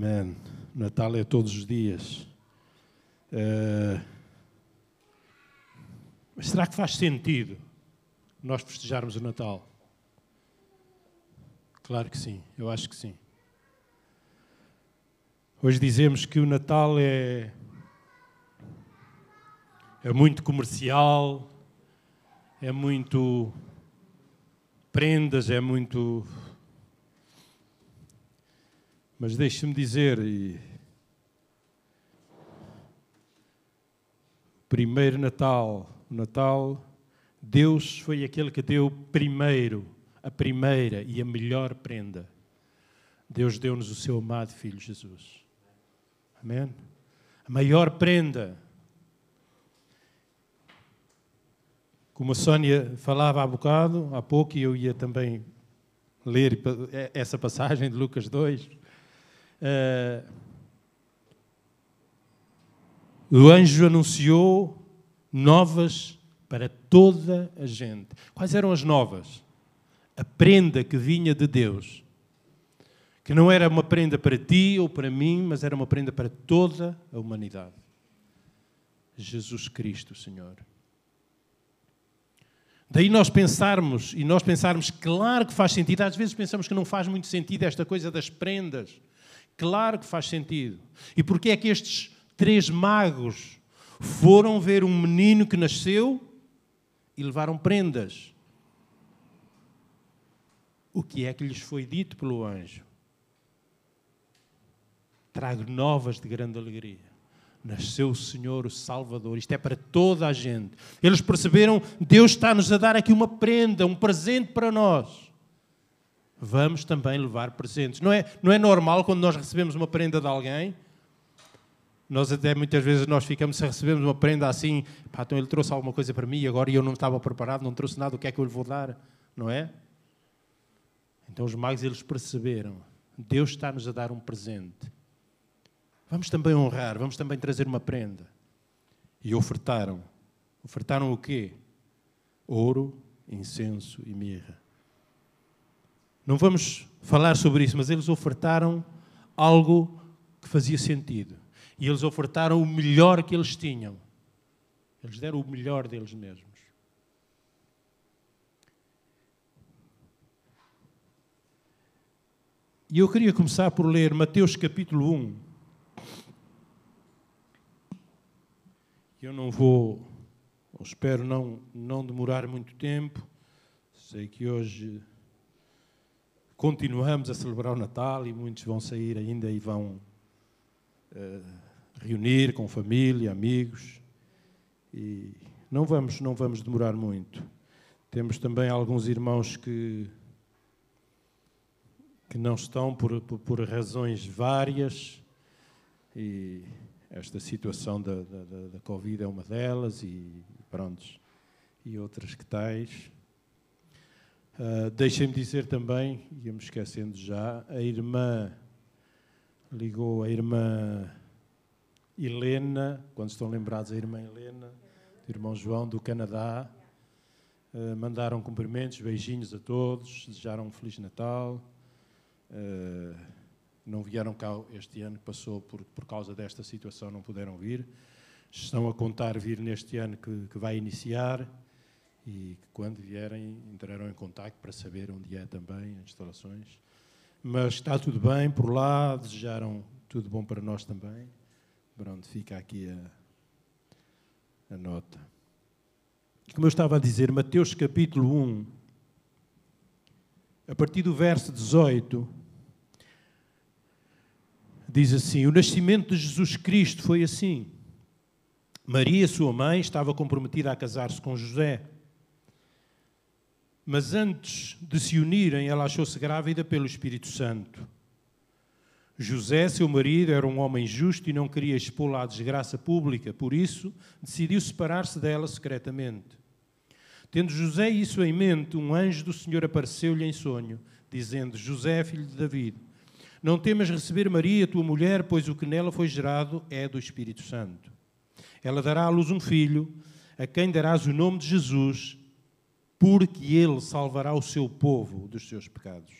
Amém. Natal é todos os dias. Uh, mas será que faz sentido nós festejarmos o Natal? Claro que sim, eu acho que sim. Hoje dizemos que o Natal é, é muito comercial, é muito prendas, é muito mas deixe-me dizer, e... primeiro Natal, Natal, Deus foi aquele que deu primeiro, a primeira e a melhor prenda. Deus deu-nos o seu amado Filho Jesus. Amém? A maior prenda. Como a Sónia falava há bocado, há pouco, e eu ia também ler essa passagem de Lucas 2. Uh, o anjo anunciou novas para toda a gente. Quais eram as novas? A prenda que vinha de Deus. Que não era uma prenda para ti ou para mim, mas era uma prenda para toda a humanidade. Jesus Cristo, Senhor. Daí nós pensarmos, e nós pensarmos, claro que faz sentido, às vezes pensamos que não faz muito sentido esta coisa das prendas. Claro que faz sentido. E porquê é que estes três magos foram ver um menino que nasceu e levaram prendas? O que é que lhes foi dito pelo anjo? Trago novas de grande alegria. Nasceu o Senhor, o Salvador. Isto é para toda a gente. Eles perceberam, Deus está-nos a dar aqui uma prenda, um presente para nós vamos também levar presentes. Não é, não é normal quando nós recebemos uma prenda de alguém, nós até muitas vezes nós ficamos, se recebemos uma prenda assim, pá, então ele trouxe alguma coisa para mim agora e eu não estava preparado, não trouxe nada, o que é que eu lhe vou dar? Não é? Então os magos eles perceberam, Deus está-nos a dar um presente. Vamos também honrar, vamos também trazer uma prenda. E ofertaram. Ofertaram o quê? Ouro, incenso e mirra. Não vamos falar sobre isso, mas eles ofertaram algo que fazia sentido. E eles ofertaram o melhor que eles tinham. Eles deram o melhor deles mesmos. E eu queria começar por ler Mateus capítulo 1. Eu não vou, ou espero não, não demorar muito tempo. Sei que hoje continuamos a celebrar o Natal e muitos vão sair ainda e vão uh, reunir com família, amigos. E não vamos, não vamos demorar muito. Temos também alguns irmãos que, que não estão por, por, por razões várias e esta situação da, da, da Covid é uma delas e prontos, e outras que tais. Uh, Deixem-me dizer também, ia-me esquecendo já, a irmã ligou a irmã Helena, quando estão lembrados, a irmã Helena, o irmão João do Canadá. Uh, mandaram cumprimentos, beijinhos a todos, desejaram um Feliz Natal. Uh, não vieram cá este ano, passou por, por causa desta situação, não puderam vir. Estão a contar vir neste ano que, que vai iniciar e quando vierem entrarão em contato para saber onde é também as instalações. Mas está tudo bem por lá, desejaram tudo bom para nós também. Pronto, fica aqui a, a nota. Como eu estava a dizer, Mateus capítulo 1, a partir do verso 18, diz assim: O nascimento de Jesus Cristo foi assim. Maria, sua mãe, estava comprometida a casar-se com José mas antes de se unirem, ela achou-se grávida pelo Espírito Santo. José, seu marido, era um homem justo e não queria expô-la à desgraça pública, por isso decidiu separar-se dela secretamente. Tendo José isso em mente, um anjo do Senhor apareceu-lhe em sonho, dizendo: José, filho de David, não temas receber Maria, tua mulher, pois o que nela foi gerado é do Espírito Santo. Ela dará à luz um filho, a quem darás o nome de Jesus porque ele salvará o seu povo dos seus pecados.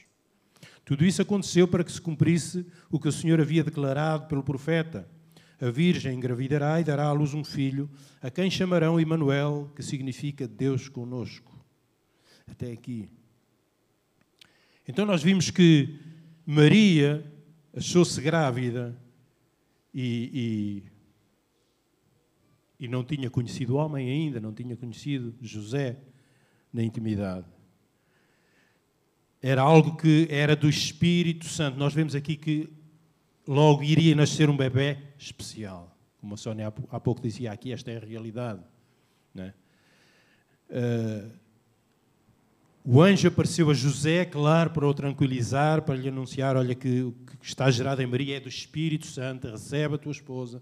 Tudo isso aconteceu para que se cumprisse o que o Senhor havia declarado pelo profeta. A Virgem engravidará e dará à luz um filho, a quem chamarão Emanuel, que significa Deus conosco. Até aqui. Então nós vimos que Maria achou-se grávida e, e, e não tinha conhecido homem ainda, não tinha conhecido José na intimidade era algo que era do Espírito Santo. Nós vemos aqui que logo iria nascer um bebê especial. Como a Sónia há pouco dizia aqui, esta é a realidade. É? Uh, o anjo apareceu a José, claro, para o tranquilizar, para lhe anunciar: olha, que o que está gerado em Maria é do Espírito Santo, recebe a tua esposa.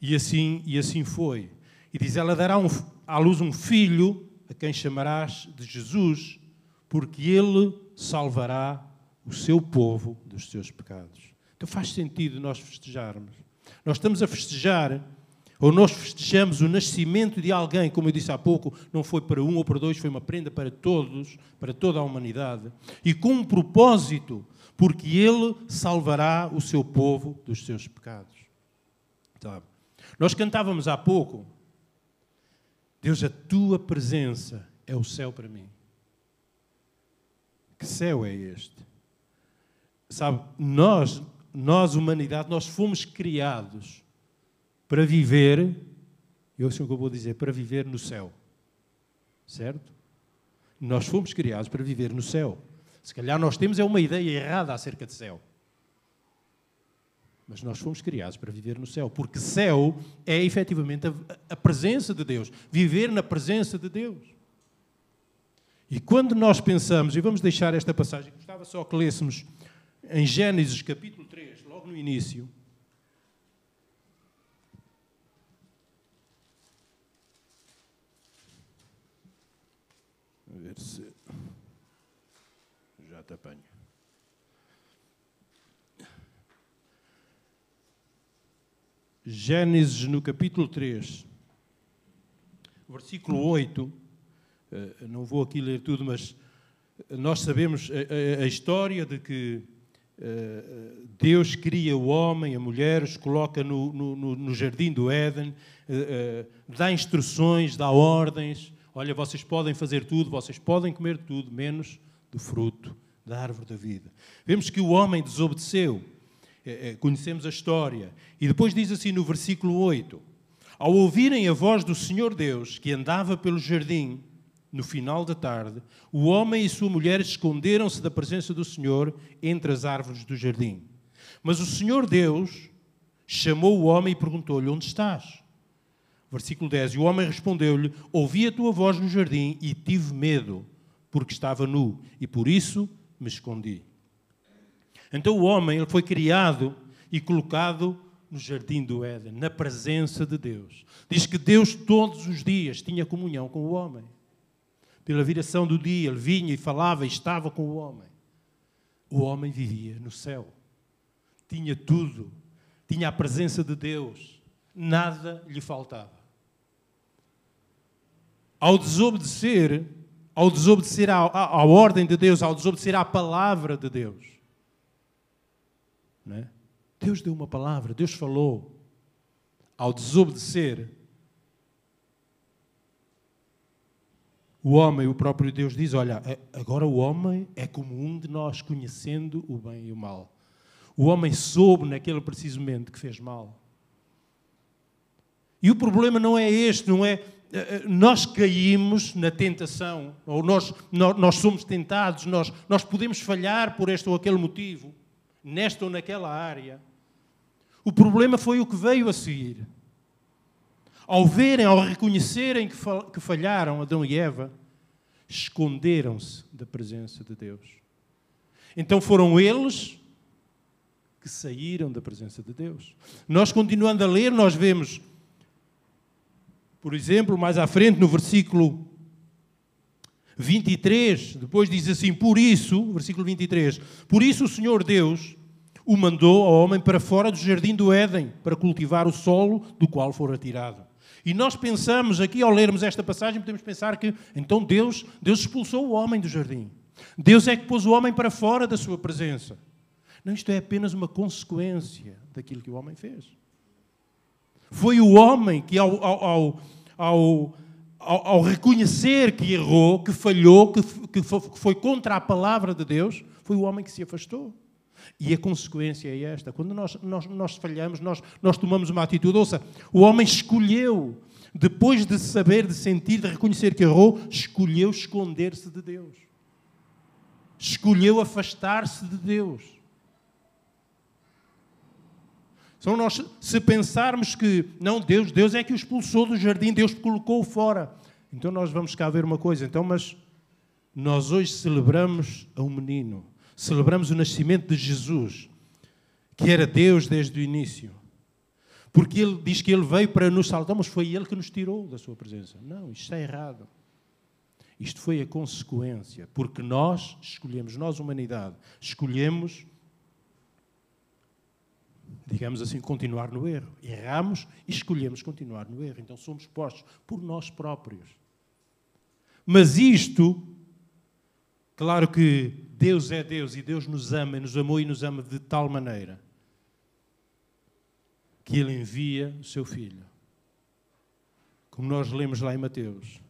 E assim, e assim foi. E diz: ela dará um, à luz um filho, a quem chamarás de Jesus porque ele salvará o seu povo dos seus pecados. Então faz sentido nós festejarmos. Nós estamos a festejar, ou nós festejamos o nascimento de alguém, como eu disse há pouco, não foi para um ou para dois, foi uma prenda para todos, para toda a humanidade, e com um propósito, porque ele salvará o seu povo dos seus pecados. Sabe? Nós cantávamos há pouco, Deus, a tua presença é o céu para mim. Que céu é este? Sabe, nós, nós, humanidade, nós fomos criados para viver, eu sei o que eu vou dizer, para viver no céu. Certo? Nós fomos criados para viver no céu. Se calhar nós temos é uma ideia errada acerca de céu. Mas nós fomos criados para viver no céu, porque céu é efetivamente a, a presença de Deus, viver na presença de Deus. E quando nós pensamos, e vamos deixar esta passagem, gostava só que lêssemos em Gênesis capítulo 3, logo no início. A ver se já te apanho. Gênesis no capítulo 3, versículo 8 eh, não vou aqui ler tudo, mas nós sabemos a, história de que uh, Deus cria o homem, a mulher, os coloca no, no, no jardim do Éden, dá instruções, dá ordens. Olha, vocês podem fazer tudo, vocês podem comer tudo, menos do fruto da árvore da vida. Vemos que o homem desobedeceu. Conhecemos a história. E depois diz assim no versículo 8: Ao ouvirem a voz do Senhor Deus, que andava pelo jardim, no final da tarde, o homem e sua mulher esconderam-se da presença do Senhor entre as árvores do jardim. Mas o Senhor Deus chamou o homem e perguntou-lhe: Onde estás? Versículo 10: E o homem respondeu-lhe: Ouvi a tua voz no jardim e tive medo, porque estava nu, e por isso me escondi. Então o homem ele foi criado e colocado no jardim do Éden, na presença de Deus. Diz que Deus todos os dias tinha comunhão com o homem pela viração do dia, ele vinha e falava e estava com o homem. O homem vivia no céu, tinha tudo, tinha a presença de Deus, nada lhe faltava. Ao desobedecer, ao desobedecer à, à, ordem de Deus, ao desobedecer à palavra de Deus, é? Deus deu uma palavra, Deus falou. Ao desobedecer, o homem, o próprio Deus diz: Olha, agora o homem é como um de nós, conhecendo o bem e o mal. O homem soube naquele preciso momento que fez mal. E o problema não é este, não é. Eh, eh, nós caímos na tentação, ou nós, nós, somos tentados, nós, nós podemos falhar por este ou aquele motivo, nesta ou naquela área. O problema foi o que veio a seguir. Ao verem, ao reconhecerem que falharam Adão e Eva, esconderam-se da presença de Deus. Então foram eles que saíram da presença de Deus. Nós, continuando a ler, nós vemos, por exemplo, mais à frente, no versículo 23, depois diz assim: Por isso, versículo 23, por isso o Senhor Deus o mandou ao homem para fora do jardim do Éden, para cultivar o solo do qual fora tirado. E nós pensamos aqui, ao lermos esta passagem, podemos pensar que então Deus, Deus expulsou o homem do jardim. Deus é que pôs o homem para fora da sua presença. Não, isto é apenas uma consequência daquilo que o homem fez. Foi o homem que, ao, ao, ao, ao reconhecer que errou, que falhou, que, que foi contra a palavra de Deus, foi o homem que se afastou. E a consequência é esta: quando nós, nós, nós falhamos, nós, nós tomamos uma atitude. Ouça, o homem escolheu, depois de saber, de sentir, de reconhecer que errou, escolheu esconder-se de Deus. Escolheu afastar-se de Deus. Então, nós, se pensarmos que, não, Deus, Deus é que o expulsou do jardim, Deus colocou-o fora. Então, nós vamos cá ver uma coisa. Então, mas nós hoje celebramos a um menino celebramos o nascimento de Jesus, que era Deus desde o início. Porque ele diz que ele veio para nos salvar, mas foi ele que nos tirou da sua presença. Não, isto está errado. Isto foi a consequência, porque nós escolhemos, nós, humanidade, escolhemos, digamos assim, continuar no erro. Erramos e escolhemos continuar no erro. Então somos postos por nós próprios. Mas isto, claro que Deus é Deus e Deus nos ama, nos amou e nos ama de tal maneira que Ele envia o seu Filho. Como nós lemos lá em Mateus: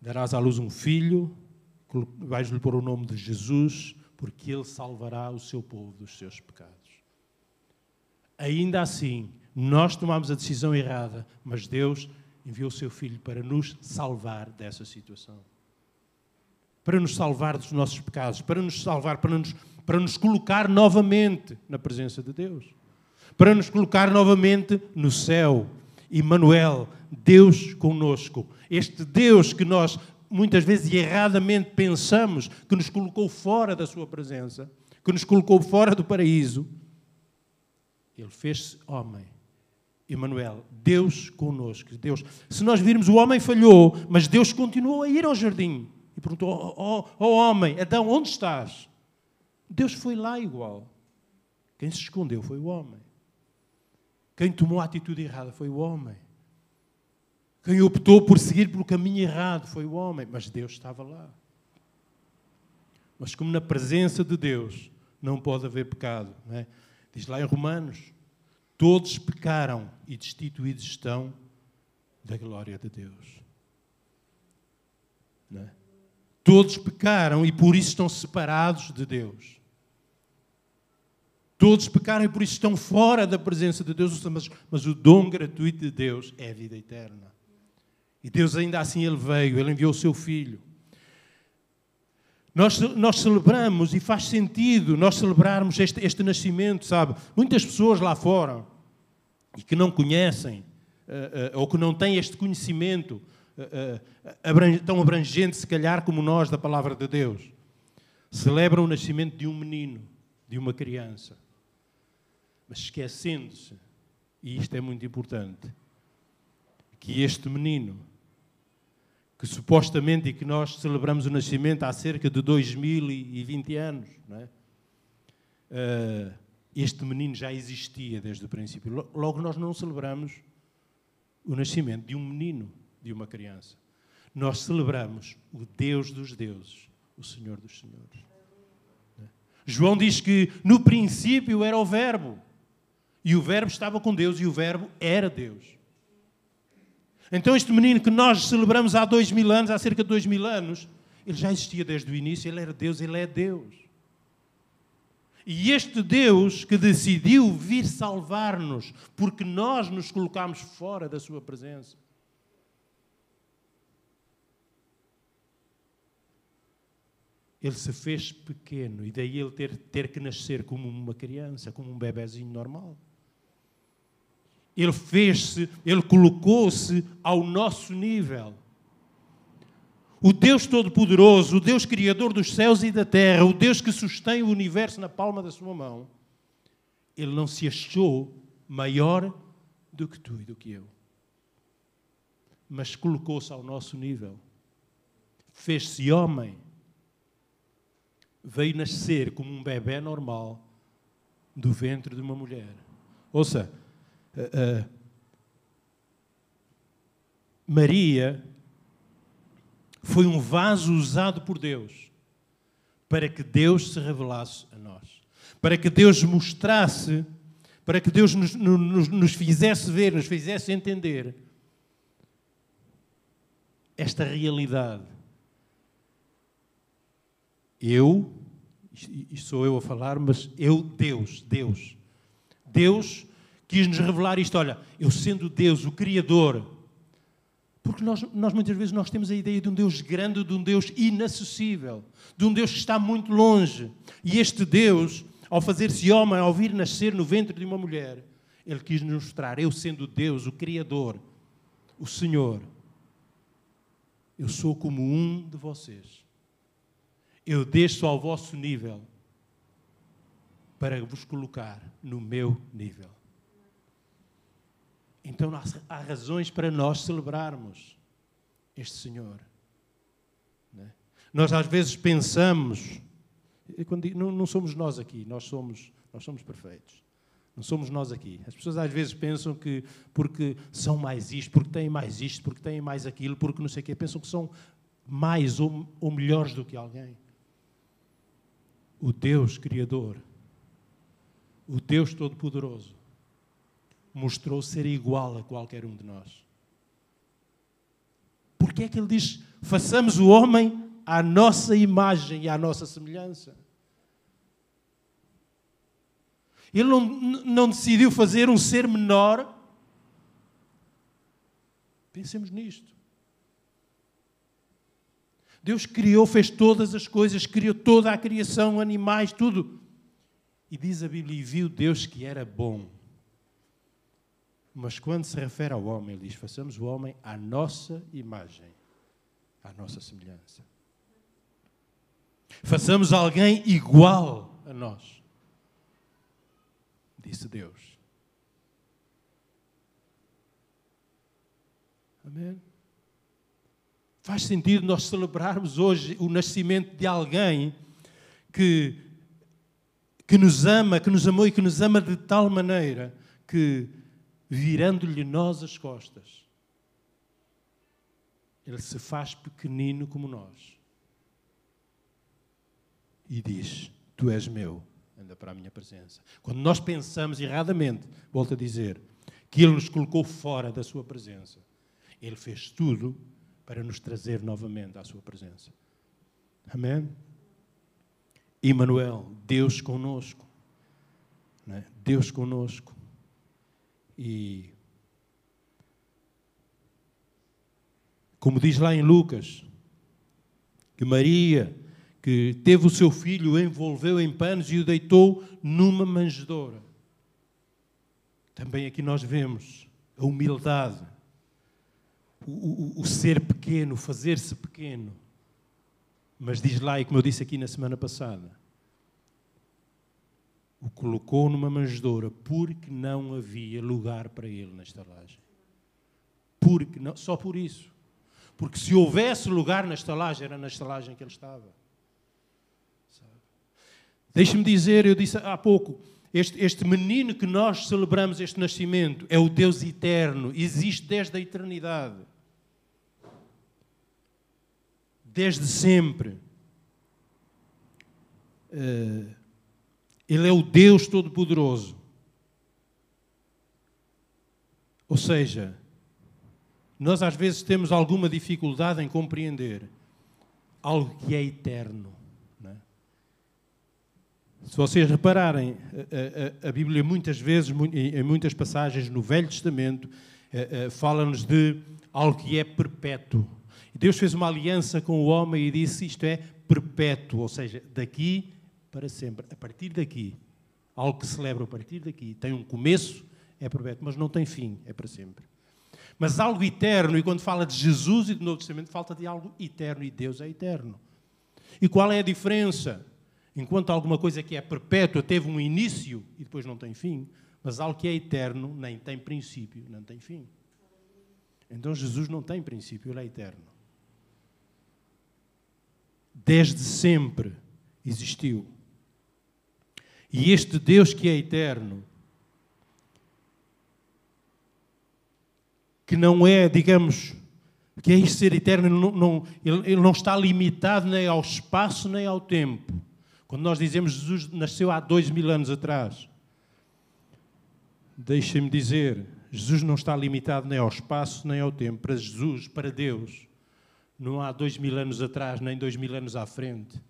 Darás à luz um filho, vais-lhe pôr o nome de Jesus, porque Ele salvará o seu povo dos seus pecados. Ainda assim, nós tomamos a decisão errada, mas Deus enviou o seu Filho para nos salvar dessa situação para nos salvar dos nossos pecados, para nos salvar, para nos, para nos colocar novamente na presença de Deus, para nos colocar novamente no céu. Emmanuel, Deus conosco. Este Deus que nós muitas vezes erradamente pensamos que nos colocou fora da sua presença, que nos colocou fora do paraíso, ele fez-se homem. Emmanuel, Deus conosco. Deus. Se nós virmos o homem falhou, mas Deus continuou a ir ao jardim e perguntou: Ó oh, oh, oh, homem, Adão, onde estás? Deus foi lá igual. Quem se escondeu foi o homem. Quem tomou a atitude errada foi o homem. Quem optou por seguir pelo caminho errado foi o homem. Mas Deus estava lá. Mas como na presença de Deus não pode haver pecado, é? Diz lá em Romanos: todos pecaram e destituídos estão da glória de Deus. É? Todos pecaram e por isso estão separados de Deus. Todos pecaram e por isso estão fora da presença de Deus, mas, mas o dom gratuito de Deus é a vida eterna. E Deus ainda assim ele veio, ele enviou o seu filho. Nós, nós celebramos e faz sentido nós celebrarmos este, este nascimento, sabe? Muitas pessoas lá fora e que não conhecem uh, uh, ou que não têm este conhecimento eh, tão abrangente, se calhar, como nós, da palavra de Deus. Celebram o nascimento de um menino, de uma criança. Mas esquecendo-se, e isto é muito importante, que este menino, que supostamente e que nós celebramos o nascimento há cerca de 2020 anos, é? uh, este menino já existia desde o princípio. Logo, nós não celebramos o nascimento de um menino de uma criança. Nós celebramos o Deus dos deuses, o Senhor dos senhores. João diz que no princípio era o Verbo, e o Verbo estava com Deus, e o Verbo era Deus. Então, este menino que nós celebramos há dois mil anos, há cerca de dois mil anos, ele já existia desde o início, ele era Deus, ele é Deus. E este Deus que decidiu vir salvar-nos, porque nós nos colocámos fora da Sua presença, ele se fez pequeno e daí ele ter, ter que nascer como uma criança, como um bebezinho normal. Ele fez-se, ele colocou-se ao nosso nível. O Deus Todo-Poderoso, o Deus Criador dos céus e da terra, o Deus que sustém o universo na palma da sua mão, ele não se achou maior do que tu e do que eu, mas colocou-se ao nosso nível. Fez-se homem veio nascer como um bebê normal do ventre de uma mulher. Ouça, uh, Maria foi um vaso usado por Deus para que Deus se revelasse a nós, para que Deus mostrasse, para que Deus nos, nos, nos fizesse ver, nos fizesse entender esta realidade. Eu, isto sou eu a falar, mas eu, Deus, Deus, Deus quis nos revelar isto. Olha, eu sendo Deus, o Criador, porque nós, nós, muitas vezes nós temos a ideia de um Deus grande, de um Deus inacessível, de um Deus que está muito longe. E este Deus, ao fazer-se homem, ao vir nascer no ventre de uma mulher, ele quis nos mostrar, eu sendo Deus, o Criador, o Senhor, eu sou como um de vocês. Eu desço ao vosso nível para vos colocar no meu nível. Então há razões para nós celebrarmos este Senhor. Né? Nós às vezes pensamos, não, não somos nós aqui, nós somos, nós somos perfeitos. Não somos nós aqui. As pessoas às vezes pensam que porque são mais isto, porque têm mais isto, porque têm mais aquilo, porque não sei o quê, pensam que são mais ou, ou melhores do que alguém. O Deus Criador, o Deus Todo-Poderoso, mostrou ser igual a qualquer um de nós. Porque é que ele diz: façamos o homem à nossa imagem e à nossa semelhança? Ele não, não decidiu fazer um ser menor. Pensemos nisto. Deus criou, fez todas as coisas, criou toda a criação, animais, tudo. E diz a Bíblia: e viu Deus que era bom. Mas quando se refere ao homem, ele diz: façamos o homem à nossa imagem, à nossa semelhança. Façamos alguém igual a nós, disse Deus. Amém? Faz sentido nós celebrarmos hoje o nascimento de alguém que, que nos ama, que nos amou e que nos ama de tal maneira que virando-lhe nós as costas. Ele se faz pequenino como nós. E diz: Tu és meu, anda para a minha presença. Quando nós pensamos erradamente, volto a dizer, que Ele nos colocou fora da Sua presença, Ele fez tudo para nos trazer novamente à Sua presença. Amém? Emmanuel, Deus conosco. É? Deus conosco. E como diz lá em Lucas, que Maria, que teve o seu filho, o envolveu em panos e o deitou numa manjedoura. Também aqui nós vemos a humildade, o, o, o ser pequeno, fazer-se pequeno. Mas diz lá, e como eu disse aqui na semana passada, o colocou numa manjedoura porque não havia lugar para ele na estalagem. Porque não, só por isso. Porque se houvesse lugar na estalagem, era na estalagem que ele estava. Deixe-me dizer, eu disse há pouco, este, este menino que nós celebramos este nascimento é o Deus eterno, existe desde a eternidade. Desde sempre. Uh, ele é o Deus Todo-Poderoso. Ou seja, nós às vezes temos alguma dificuldade em compreender algo que é eterno. É? Se vocês repararem, a, a, a, Bíblia muitas vezes, em muitas passagens no Velho Testamento, fala-nos de algo que é perpétuo. Deus fez uma aliança com o homem e disse isto é perpétuo, ou seja, daqui para sempre. A partir daqui, algo que celebra a partir daqui, tem um começo, é perpétuo, mas não tem fim, é para sempre. Mas algo eterno, e quando fala de Jesus e do Novo Testamento, falta de algo eterno, e Deus é eterno. E qual é a diferença? Enquanto alguma coisa que é perpétua teve um início e depois não tem fim, mas algo que é eterno nem tem princípio, não tem fim. Então Jesus não tem princípio, ele é eterno. Desde sempre existiu. E este Deus que é eterno, que não é, digamos, que é isto ser eterno, não, não, ele, ele não está limitado nem ao espaço nem ao tempo. Quando nós dizemos Jesus nasceu há dois mil anos atrás, deixem-me dizer, Jesus não está limitado nem ao espaço nem ao tempo. Para Jesus, para Deus, não há dois mil anos atrás nem dois mil anos à frente.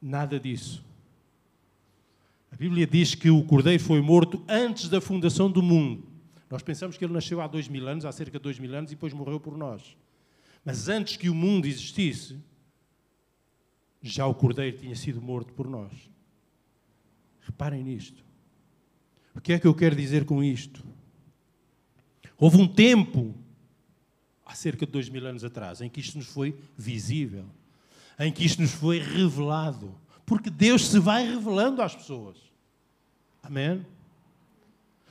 Nada disso. A Bíblia diz que o Cordeiro foi morto antes da fundação do mundo. Nós pensamos que ele nasceu há dois mil anos, há cerca de dois mil anos, e depois morreu por nós. Mas antes que o mundo existisse, já o Cordeiro tinha sido morto por nós. Reparem nisto. O que é que eu quero dizer com isto? Houve um tempo, há cerca de dois mil anos atrás, em que isto nos foi visível, em que isto nos foi revelado. Porque Deus se vai revelando às pessoas. Amém?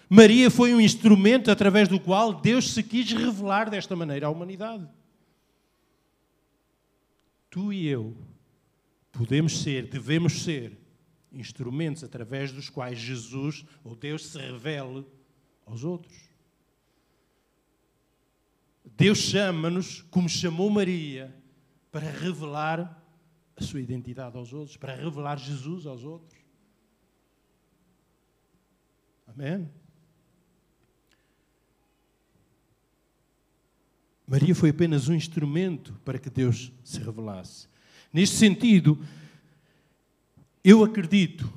Maria foi um instrumento através do qual Deus se quis revelar desta maneira à humanidade. Tu e eu podemos ser, devemos ser, instrumentos através dos quais Jesus ou Deus se revele aos outros. Deus chama-nos, como chamou Maria, para revelar a sua identidade aos outros, para revelar Jesus aos outros. Amém? Maria foi apenas um instrumento para que Deus se revelasse. Neste sentido, eu acredito,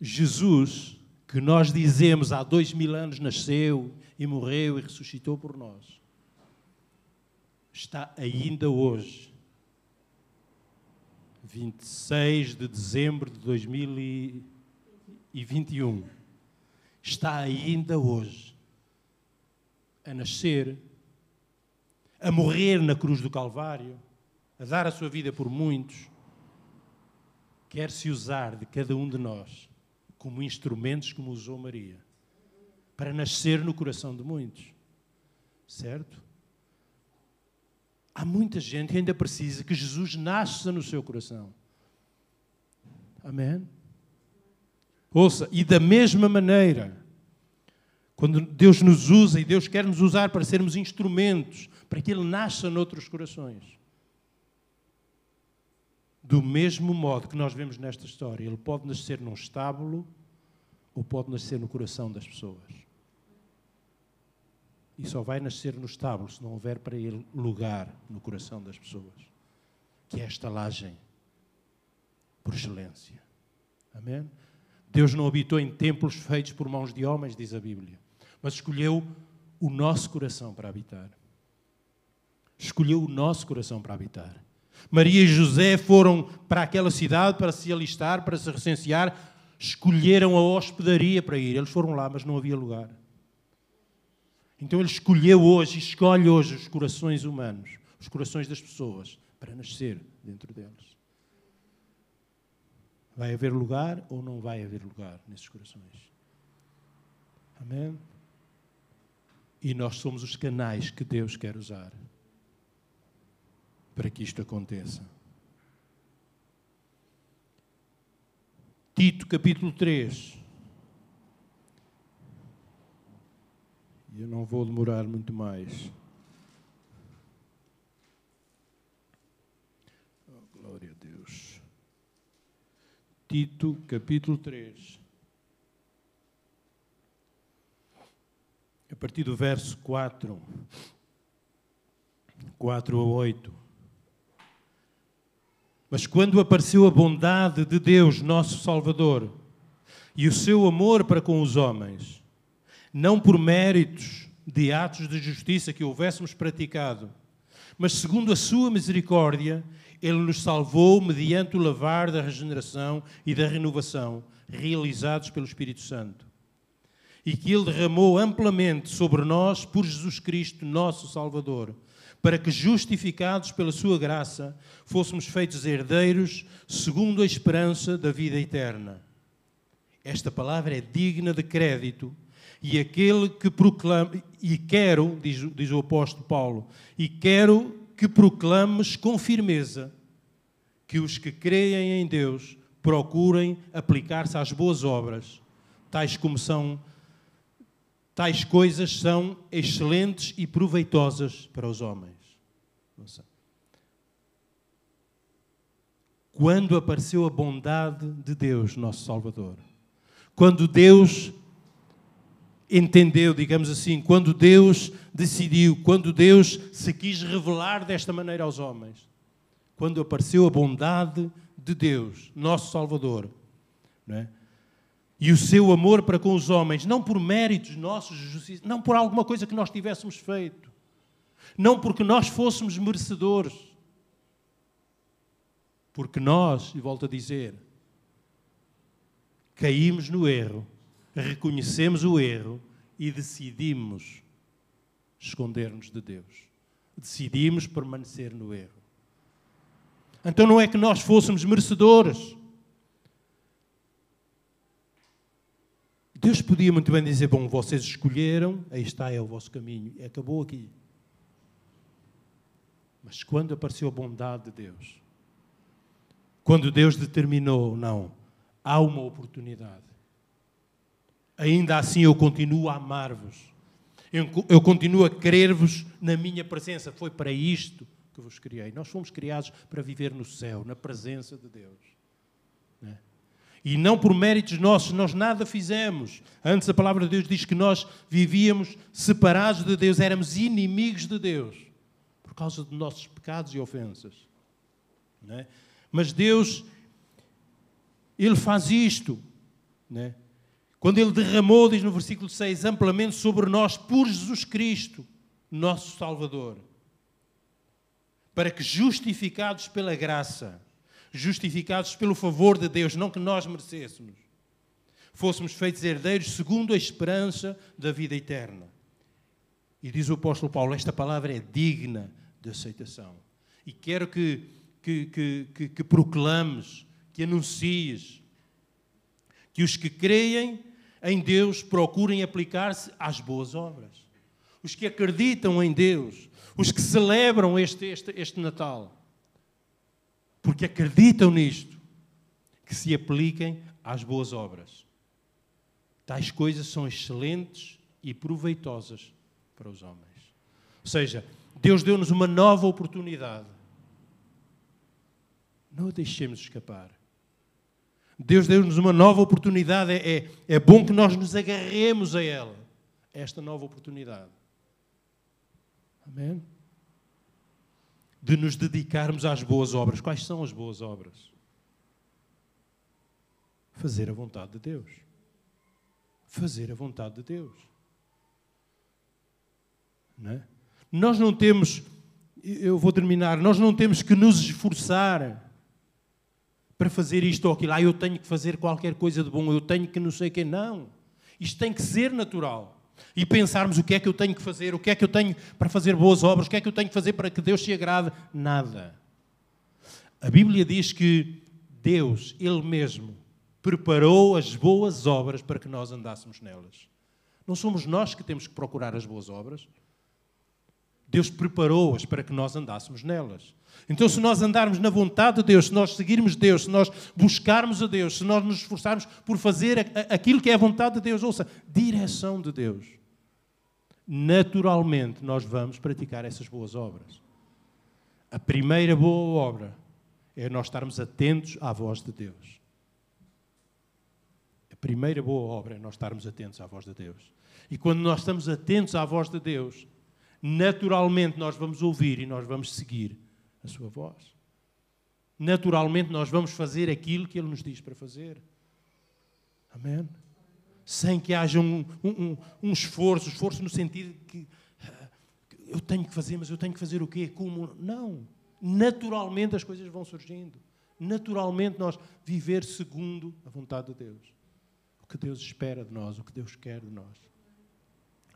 Jesus, que nós dizemos há dois mil anos nasceu e morreu e ressuscitou por nós, está ainda hoje, 26 de dezembro de 2021, está ainda hoje a nascer a morrer na cruz do Calvário, a dar a sua vida por muitos, quer se usar de cada um de nós como instrumentos como usou Maria, para nascer no coração de muitos. Certo? Há muita gente que ainda precisa que Jesus nasça no seu coração. Amém? Ouça, e da mesma maneira, quando Deus nos usa e Deus quer nos usar para sermos instrumentos para que ele nasça noutros corações. Do mesmo modo que nós vemos nesta história, ele pode nascer num estábulo ou pode nascer no coração das pessoas. E só vai nascer no estábulo se não houver para ele lugar no coração das pessoas, que é a estalagem por excelência. Amém? Deus não habitou em templos feitos por mãos de homens, diz a Bíblia, mas escolheu o nosso coração para habitar escolheu o nosso coração para habitar. Maria e José foram para aquela cidade para se alistar, para se recensear, escolheram a hospedaria para ir. Eles foram lá, mas não havia lugar. Então ele escolheu hoje, escolhe hoje os corações humanos, os corações das pessoas, para nascer dentro deles. Vai haver lugar ou não vai haver lugar nesses corações? Amém? E nós somos os canais que Deus quer usar para que isto aconteça. Tito, capítulo 3. Eu não vou demorar muito mais. Oh, glória a Deus. Tito, capítulo 3. A partir do verso 4. 4 a 8. Mas quando apareceu a bondade de Deus, nosso Salvador, e o seu amor para com os homens, não por méritos de atos de justiça que houvéssemos praticado, mas segundo a sua misericórdia, ele nos salvou mediante o lavar da regeneração e da renovação realizados pelo Espírito Santo. E que ele derramou amplamente sobre nós por Jesus Cristo, nosso Salvador para que, justificados pela Sua graça, fôssemos feitos herdeiros segundo a esperança da vida eterna. Esta palavra é digna de crédito e aquele que proclama, e quero, diz, diz o apóstolo Paulo, e quero que proclames com firmeza que os que creem em Deus procurem aplicar-se às boas obras, tais como são tais coisas são excelentes e proveitosas para os homens. Quando apareceu a bondade de Deus, nosso Salvador, quando Deus entendeu, digamos assim, quando Deus decidiu, quando Deus se quis revelar desta maneira aos homens, quando apareceu a bondade de Deus, nosso Salvador, é? e o seu amor para com os homens, não por méritos nossos justiça, não por alguma coisa que nós tivéssemos feito, não porque nós fôssemos merecedores, porque nós, e volto a dizer, caímos no erro, reconhecemos o erro e decidimos esconder-nos de Deus. Decidimos permanecer no erro. Então não é que nós fôssemos merecedores. Deus podia muito bem dizer: Bom, vocês escolheram, aí está, é o vosso caminho, e acabou aqui. Mas quando apareceu a bondade de Deus, quando Deus determinou, não, há uma oportunidade. Ainda assim eu continuo a amar-vos. Eu, continuo a querer-vos na minha presença. Foi para isto que vos criei. Nós fomos criados para viver no céu, na presença de Deus. E não por méritos nossos, nós nada fizemos. Antes a palavra de Deus diz que nós vivíamos separados de Deus, éramos inimigos de Deus, por causa de nossos pecados e ofensas. É? Mas Deus, Ele faz isto. É? Quando Ele derramou, diz no versículo 6, amplamente sobre nós por Jesus Cristo, nosso Salvador, para que justificados pela graça, justificados pelo favor de Deus, não que nós merecêssemos, fôssemos feitos herdeiros segundo a esperança da vida eterna. E diz o apóstolo Paulo: esta palavra é digna de aceitação. E quero que, que, que, que, que proclames, que anuncies, que os que creem em Deus procurem aplicar-se às boas obras. Os que acreditam em Deus, os que celebram este, este, este Natal, porque acreditam nisto, que se apliquem às boas obras. Tais coisas são excelentes e proveitosas para os homens. Ou seja, Deus deu-nos uma nova oportunidade. Não a deixemos escapar. Deus deu-nos uma nova oportunidade. É, é, é bom que nós nos agarremos a ela. Esta nova oportunidade. Amém? de nos dedicarmos às boas obras. Quais são as boas obras? Fazer a vontade de Deus. Fazer a vontade de Deus. Não é? Nós não temos, eu vou terminar, nós não temos que nos esforçar para fazer isto ou aquilo. Ah, eu tenho que fazer qualquer coisa de bom, eu tenho que não sei quem. Não. Isto tem que ser natural e pensarmos o que é que eu tenho que fazer, o que é que eu tenho para fazer boas obras, o que é que eu tenho que fazer para que Deus se agrade. Nada. A Bíblia diz que Deus, Ele mesmo, preparou as boas obras para que nós andássemos nelas. Não somos nós que temos que procurar as boas obras. Deus preparou-as para que nós andássemos nelas. Então, se nós andarmos na vontade de Deus, se nós seguirmos Deus, se nós buscarmos a Deus, se nós nos esforçarmos por fazer aquilo que é a vontade de Deus, ouça, direção de Deus, naturalmente nós vamos praticar essas boas obras. A primeira boa obra é nós estarmos atentos à voz de Deus. A primeira boa obra é nós estarmos atentos à voz de Deus. E quando nós estamos atentos à voz de Deus, naturalmente nós vamos ouvir e nós vamos seguir a sua voz. Naturalmente nós vamos fazer aquilo que Ele nos diz para fazer. Amém? Sem que haja um, um, um esforço, esforço no sentido que eu tenho que fazer, mas eu tenho que fazer o quê? Como? Não. Naturalmente as coisas vão surgindo. Naturalmente nós viver segundo a vontade de Deus. O que Deus espera de nós, o que Deus quer de nós.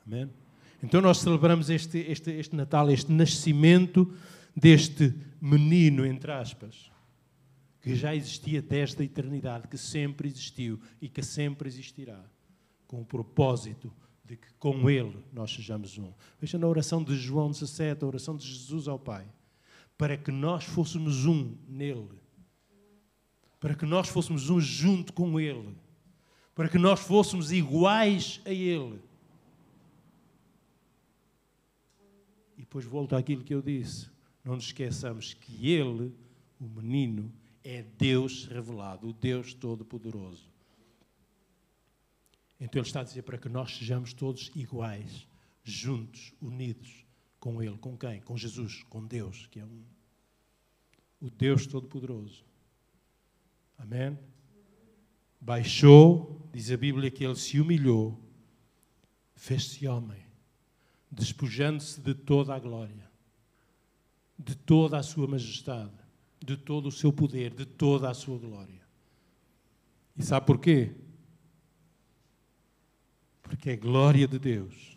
Amém? Então nós celebramos este, este, este Natal, este nascimento deste menino, entre aspas, que já existia desde a eternidade, que sempre existiu e que sempre existirá, com o propósito de que com Ele nós sejamos um. Veja na oração de João 17, a oração de Jesus ao Pai, para que nós fôssemos um nele, para que nós fôssemos um junto com Ele, para que nós fôssemos iguais a Ele. Depois volto àquilo que eu disse. Não nos esqueçamos que Ele, o menino, é Deus revelado, o Deus Todo-Poderoso. Então Ele está a dizer para que nós sejamos todos iguais, juntos, unidos com Ele. Com quem? Com Jesus, com Deus, que é um. O Deus Todo-Poderoso. Amém? Baixou, diz a Bíblia que Ele se humilhou, fez-se homem, despojando-se de toda a glória, de toda a sua majestade de todo o seu poder, de toda a sua glória. E sabe porquê? Porque é glória de Deus.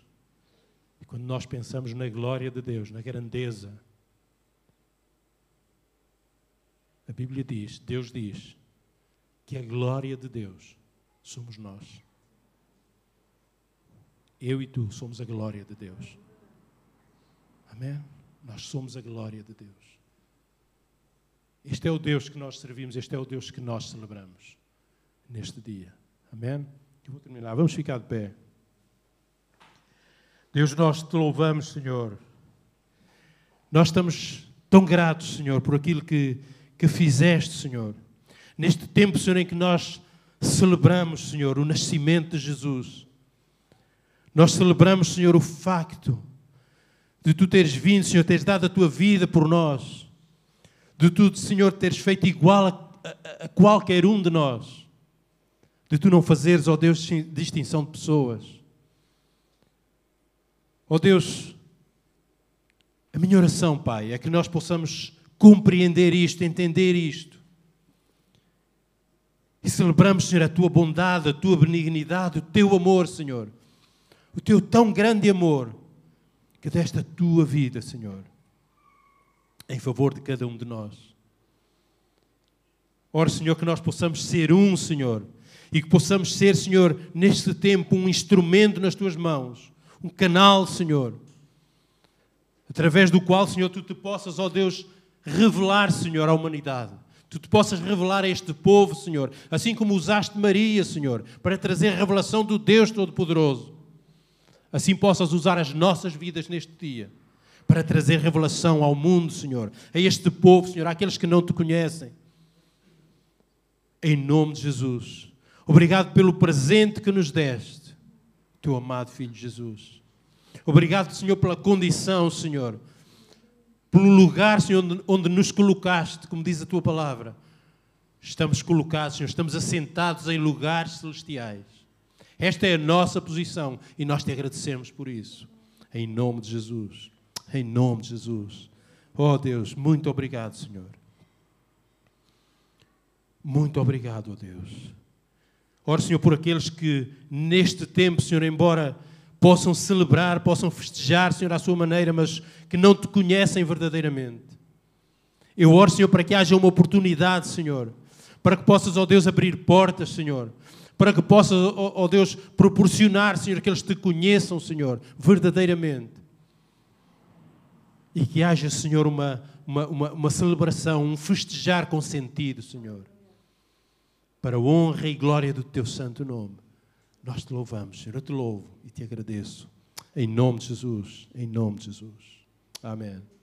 E quando nós pensamos na glória de Deus, na grandeza, a Bíblia diz, Deus diz, que a glória de Deus somos nós. Eu e tu somos a glória de Deus. Amém? Nós somos a glória de Deus. Este é o Deus que nós servimos, este é o Deus que nós celebramos neste dia. Amém? Eu vou terminar. Vamos ficar de pé. Deus, nós te louvamos, Senhor. Nós estamos tão gratos, Senhor, por aquilo que, que fizeste, Senhor. Neste tempo, Senhor, em que nós celebramos, Senhor, o nascimento de Jesus. Nós celebramos, Senhor, o facto de tu teres vindo, Senhor, teres dado a tua vida por nós de tu, Senhor, teres feito igual a, a, a qualquer um de nós, de tu não fazeres, ó oh Deus, distinção de pessoas. Ó oh Deus, a minha oração, Pai, é que nós possamos compreender isto, entender isto. E celebramos, Senhor, a tua bondade, a tua benignidade, o teu amor, Senhor. O teu tão grande amor que desta tua vida, Senhor em favor de cada um de nós. Ora, Senhor, que nós possamos ser um, Senhor, e que possamos ser, Senhor, neste tempo, um instrumento nas tuas mãos, um canal, Senhor, através do qual, Senhor, tu te possas, ó Deus, revelar, Senhor, à humanidade. Tu te possas revelar a este povo, Senhor, assim como usaste Maria, Senhor, para trazer a revelação do Deus Todo-Poderoso. Assim possas usar as nossas vidas neste dia para trazer revelação ao mundo, Senhor, a este povo, Senhor, àqueles que não te conhecem. Em nome de Jesus. Obrigado pelo presente que nos deste, teu amado Filho Jesus. Obrigado, Senhor, pela condição, Senhor, pelo lugar, Senhor, onde nos colocaste, como diz a tua palavra. Estamos colocados, Senhor, estamos assentados em lugares celestiais. Esta é a nossa posição e nós te agradecemos por isso. Em nome de Jesus. Em nome de Jesus. Oh Deus, muito obrigado, Senhor. Muito obrigado, oh Deus. Ora, Senhor, por aqueles que neste tempo, Senhor, embora possam celebrar, possam festejar, Senhor, à sua maneira, mas que não te conhecem verdadeiramente. Eu oro, Senhor, para que haja uma oportunidade, Senhor, para que possas, ó Deus, abrir portas, Senhor, para que possas, ó oh Deus, proporcionar, Senhor, que eles te conheçam, Senhor, verdadeiramente e que haja, Senhor, uma, uma, uma, uma celebração, um festejar com sentido, Senhor, para a honra e glória do Teu santo nome. Nós te louvamos, Senhor, eu te louvo e te agradeço. Em nome de Jesus, em nome de Jesus. Amém.